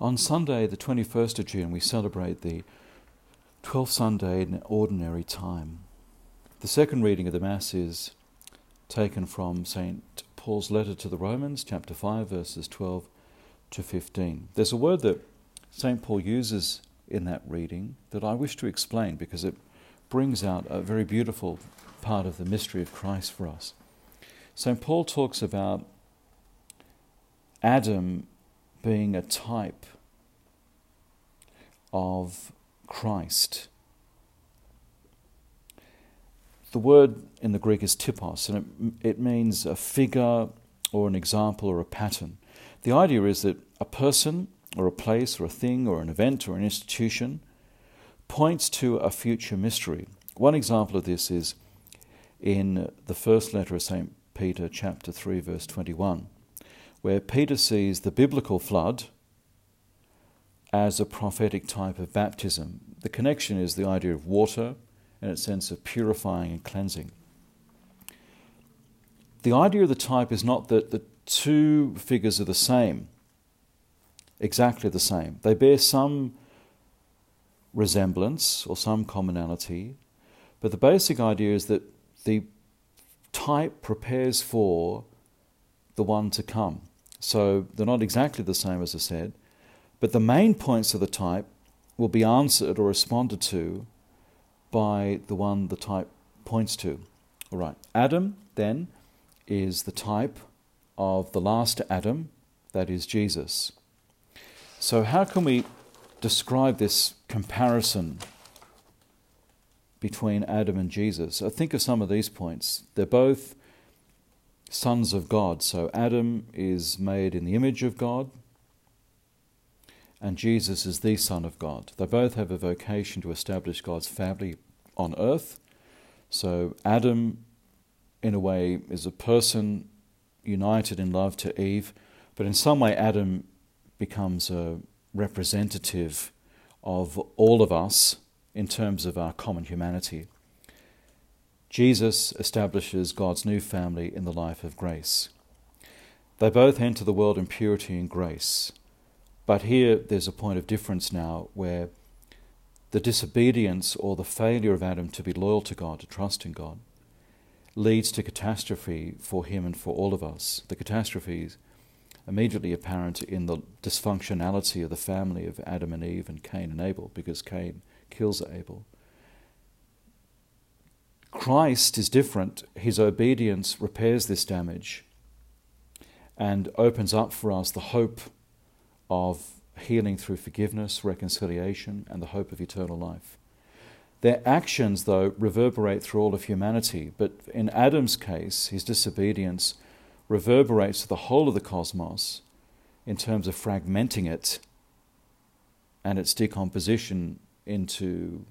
On Sunday, the 21st of June, we celebrate the 12th Sunday in Ordinary Time. The second reading of the Mass is taken from St. Paul's letter to the Romans, chapter 5, verses 12 to 15. There's a word that St. Paul uses in that reading that I wish to explain because it brings out a very beautiful part of the mystery of Christ for us. St. Paul talks about Adam being a type of Christ. The word in the Greek is typos, and it, it means a figure or an example or a pattern. The idea is that a person or a place or a thing or an event or an institution points to a future mystery. One example of this is in the first letter of St. Peter, chapter 3, verse 21 where Peter sees the biblical flood as a prophetic type of baptism. The connection is the idea of water and its sense of purifying and cleansing. The idea of the type is not that the two figures are the same, exactly the same. They bear some resemblance or some commonality, but the basic idea is that the type prepares for the one to come. So they're not exactly the same as I said, but the main points of the type will be answered or responded to by the one the type points to. All right, Adam then is the type of the last Adam, that is Jesus. So, how can we describe this comparison between Adam and Jesus? I think of some of these points. They're both sons of God. So Adam is made in the image of God, and Jesus is the Son of God. They both have a vocation to establish God's family on earth. So Adam, in a way, is a person united in love to Eve, but in some way, Adam becomes a representative of all of us in terms of our common humanity. Jesus establishes God's new family in the life of grace. They both enter the world in purity and grace. But here there's a point of difference now where the disobedience or the failure of Adam to be loyal to God, to trust in God, leads to catastrophe for him and for all of us. The catastrophe is immediately apparent in the dysfunctionality of the family of Adam and Eve and Cain and Abel, because Cain kills Abel. Christ is different. His obedience repairs this damage and opens up for us the hope of healing through forgiveness, reconciliation, and the hope of eternal life. Their actions, though, reverberate through all of humanity, but in Adam's case, his disobedience reverberates to the whole of the cosmos in terms of fragmenting it and its decomposition into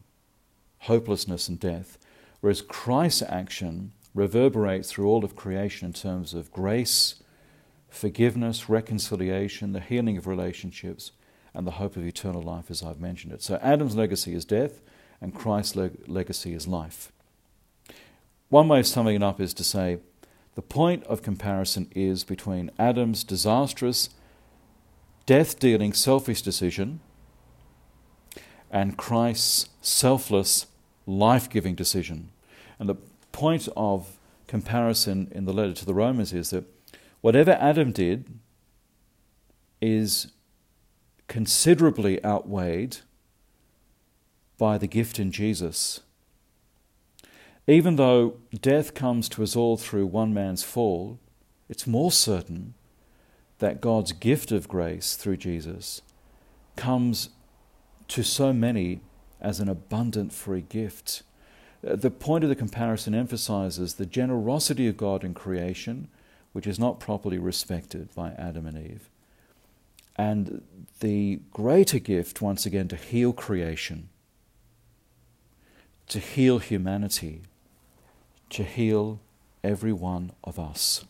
hopelessness and death. Whereas Christ's action reverberates through all of creation in terms of grace, forgiveness, reconciliation, the healing of relationships, and the hope of eternal life, as I've mentioned it. So Adam's legacy is death, and Christ's leg- legacy is life. One way of summing it up is to say the point of comparison is between Adam's disastrous, death dealing, selfish decision and Christ's selfless, life giving decision. And the point of comparison in the letter to the Romans is that whatever Adam did is considerably outweighed by the gift in Jesus. Even though death comes to us all through one man's fall, it's more certain that God's gift of grace through Jesus comes to so many as an abundant free gift. Uh, the point of the comparison emphasizes the generosity of God in creation, which is not properly respected by Adam and Eve, and the greater gift, once again, to heal creation, to heal humanity, to heal every one of us.